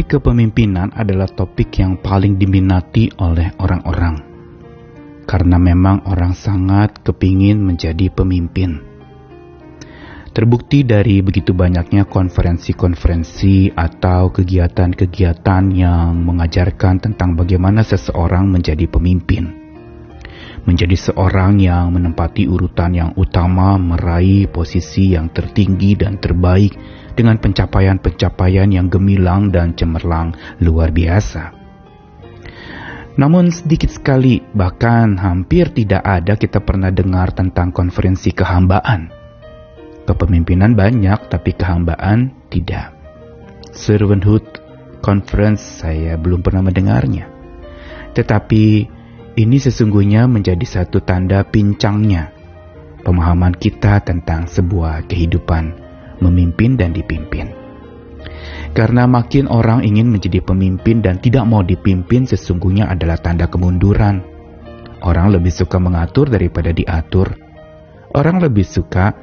Topik kepemimpinan adalah topik yang paling diminati oleh orang-orang. Karena memang orang sangat kepingin menjadi pemimpin. Terbukti dari begitu banyaknya konferensi-konferensi atau kegiatan-kegiatan yang mengajarkan tentang bagaimana seseorang menjadi pemimpin. Menjadi seorang yang menempati urutan yang utama meraih posisi yang tertinggi dan terbaik dengan pencapaian-pencapaian yang gemilang dan cemerlang luar biasa. Namun sedikit sekali, bahkan hampir tidak ada kita pernah dengar tentang konferensi kehambaan. Kepemimpinan banyak, tapi kehambaan tidak. Servanthood Conference saya belum pernah mendengarnya. Tetapi ini sesungguhnya menjadi satu tanda pincangnya pemahaman kita tentang sebuah kehidupan memimpin dan dipimpin. Karena makin orang ingin menjadi pemimpin dan tidak mau dipimpin sesungguhnya adalah tanda kemunduran. Orang lebih suka mengatur daripada diatur. Orang lebih suka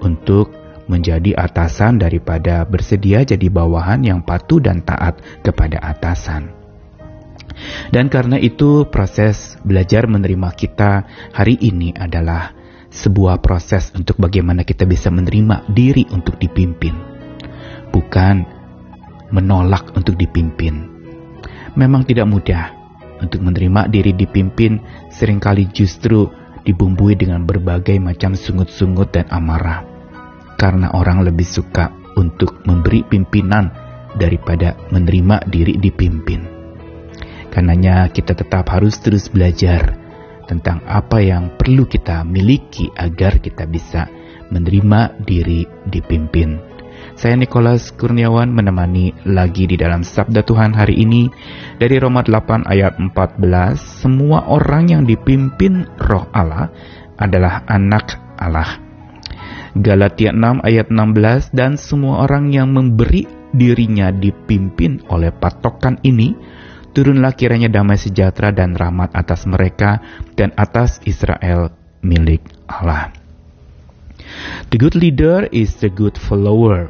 untuk menjadi atasan daripada bersedia jadi bawahan yang patuh dan taat kepada atasan. Dan karena itu proses belajar menerima kita hari ini adalah sebuah proses untuk bagaimana kita bisa menerima diri untuk dipimpin, bukan menolak untuk dipimpin. Memang tidak mudah untuk menerima diri dipimpin, sering kali justru dibumbui dengan berbagai macam sungut-sungut dan amarah, karena orang lebih suka untuk memberi pimpinan daripada menerima diri dipimpin. Karenanya kita tetap harus terus belajar tentang apa yang perlu kita miliki agar kita bisa menerima diri dipimpin. Saya Nikolas Kurniawan menemani lagi di dalam Sabda Tuhan hari ini dari Roma 8 ayat 14. Semua orang yang dipimpin roh Allah adalah anak Allah. Galatia 6 ayat 16 dan semua orang yang memberi dirinya dipimpin oleh patokan ini turunlah kiranya damai sejahtera dan rahmat atas mereka dan atas Israel milik Allah. The good leader is the good follower.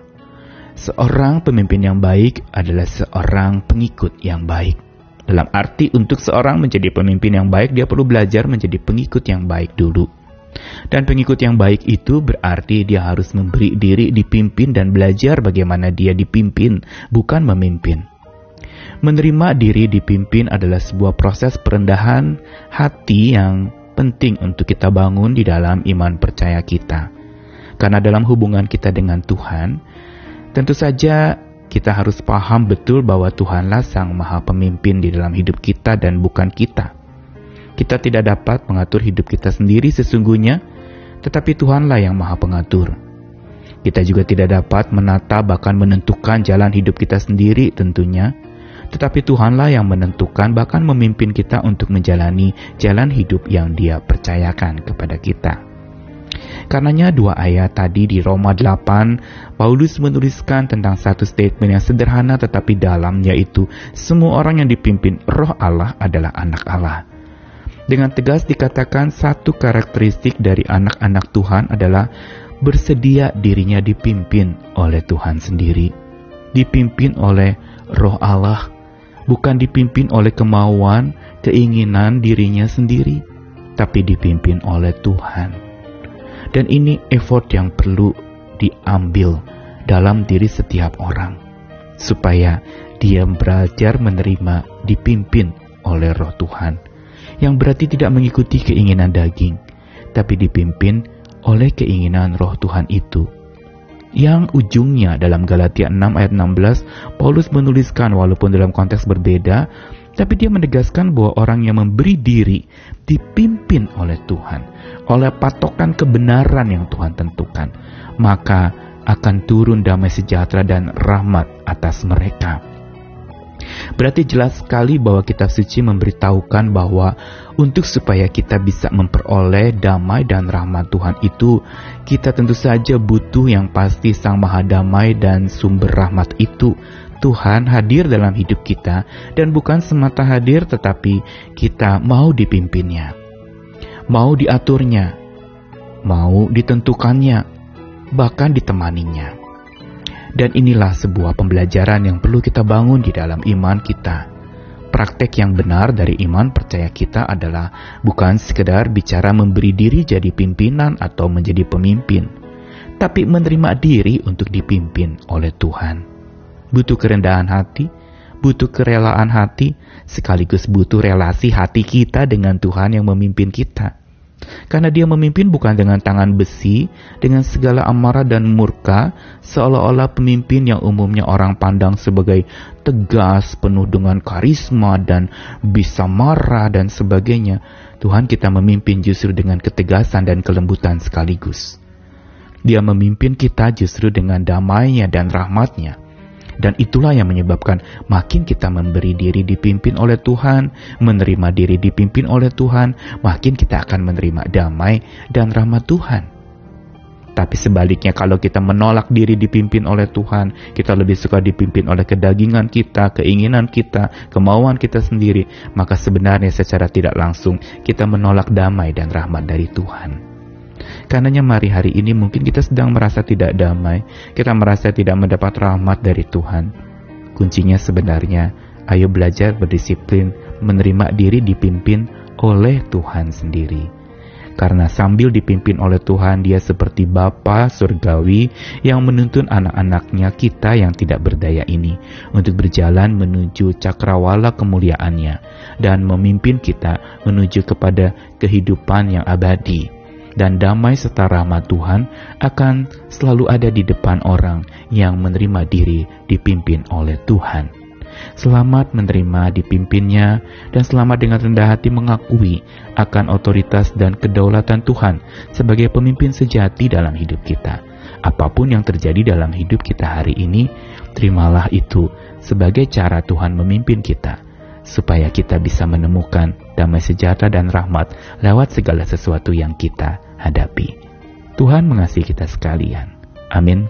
Seorang pemimpin yang baik adalah seorang pengikut yang baik. Dalam arti untuk seorang menjadi pemimpin yang baik, dia perlu belajar menjadi pengikut yang baik dulu. Dan pengikut yang baik itu berarti dia harus memberi diri dipimpin dan belajar bagaimana dia dipimpin, bukan memimpin. Menerima diri dipimpin adalah sebuah proses perendahan hati yang penting untuk kita bangun di dalam iman percaya kita. Karena dalam hubungan kita dengan Tuhan, tentu saja kita harus paham betul bahwa Tuhanlah Sang Maha Pemimpin di dalam hidup kita dan bukan kita. Kita tidak dapat mengatur hidup kita sendiri sesungguhnya, tetapi Tuhanlah yang Maha Pengatur. Kita juga tidak dapat menata bahkan menentukan jalan hidup kita sendiri tentunya, tetapi Tuhanlah yang menentukan bahkan memimpin kita untuk menjalani jalan hidup yang dia percayakan kepada kita. Karenanya dua ayat tadi di Roma 8, Paulus menuliskan tentang satu statement yang sederhana tetapi dalam yaitu semua orang yang dipimpin roh Allah adalah anak Allah. Dengan tegas dikatakan satu karakteristik dari anak-anak Tuhan adalah bersedia dirinya dipimpin oleh Tuhan sendiri. Dipimpin oleh roh Allah bukan dipimpin oleh kemauan, keinginan dirinya sendiri, tapi dipimpin oleh Tuhan. Dan ini effort yang perlu diambil dalam diri setiap orang, supaya dia belajar menerima dipimpin oleh roh Tuhan, yang berarti tidak mengikuti keinginan daging, tapi dipimpin oleh keinginan roh Tuhan itu yang ujungnya dalam Galatia 6 ayat 16 Paulus menuliskan walaupun dalam konteks berbeda tapi dia menegaskan bahwa orang yang memberi diri dipimpin oleh Tuhan oleh patokan kebenaran yang Tuhan tentukan maka akan turun damai sejahtera dan rahmat atas mereka Berarti jelas sekali bahwa kitab suci memberitahukan bahwa untuk supaya kita bisa memperoleh damai dan rahmat Tuhan itu, kita tentu saja butuh yang pasti Sang Maha Damai dan sumber rahmat itu. Tuhan hadir dalam hidup kita dan bukan semata hadir tetapi kita mau dipimpinnya. Mau diaturnya, mau ditentukannya, bahkan ditemaninya. Dan inilah sebuah pembelajaran yang perlu kita bangun di dalam iman kita. Praktek yang benar dari iman percaya kita adalah bukan sekedar bicara memberi diri jadi pimpinan atau menjadi pemimpin, tapi menerima diri untuk dipimpin oleh Tuhan. Butuh kerendahan hati, butuh kerelaan hati, sekaligus butuh relasi hati kita dengan Tuhan yang memimpin kita. Karena dia memimpin bukan dengan tangan besi, dengan segala amarah dan murka, seolah-olah pemimpin yang umumnya orang pandang sebagai tegas, penuh dengan karisma dan bisa marah dan sebagainya. Tuhan kita memimpin justru dengan ketegasan dan kelembutan sekaligus. Dia memimpin kita justru dengan damainya dan rahmatnya. Dan itulah yang menyebabkan makin kita memberi diri dipimpin oleh Tuhan, menerima diri dipimpin oleh Tuhan, makin kita akan menerima damai dan rahmat Tuhan. Tapi sebaliknya kalau kita menolak diri dipimpin oleh Tuhan, kita lebih suka dipimpin oleh kedagingan kita, keinginan kita, kemauan kita sendiri, maka sebenarnya secara tidak langsung kita menolak damai dan rahmat dari Tuhan. Karenanya mari hari ini mungkin kita sedang merasa tidak damai, kita merasa tidak mendapat rahmat dari Tuhan. Kuncinya sebenarnya, ayo belajar berdisiplin, menerima diri dipimpin oleh Tuhan sendiri. Karena sambil dipimpin oleh Tuhan, dia seperti Bapa surgawi yang menuntun anak-anaknya kita yang tidak berdaya ini untuk berjalan menuju cakrawala kemuliaannya dan memimpin kita menuju kepada kehidupan yang abadi dan damai serta rahmat Tuhan akan selalu ada di depan orang yang menerima diri dipimpin oleh Tuhan. Selamat menerima dipimpinnya dan selamat dengan rendah hati mengakui akan otoritas dan kedaulatan Tuhan sebagai pemimpin sejati dalam hidup kita. Apa pun yang terjadi dalam hidup kita hari ini, terimalah itu sebagai cara Tuhan memimpin kita supaya kita bisa menemukan damai sejahtera dan rahmat lewat segala sesuatu yang kita hadapi. Tuhan mengasihi kita sekalian. Amin.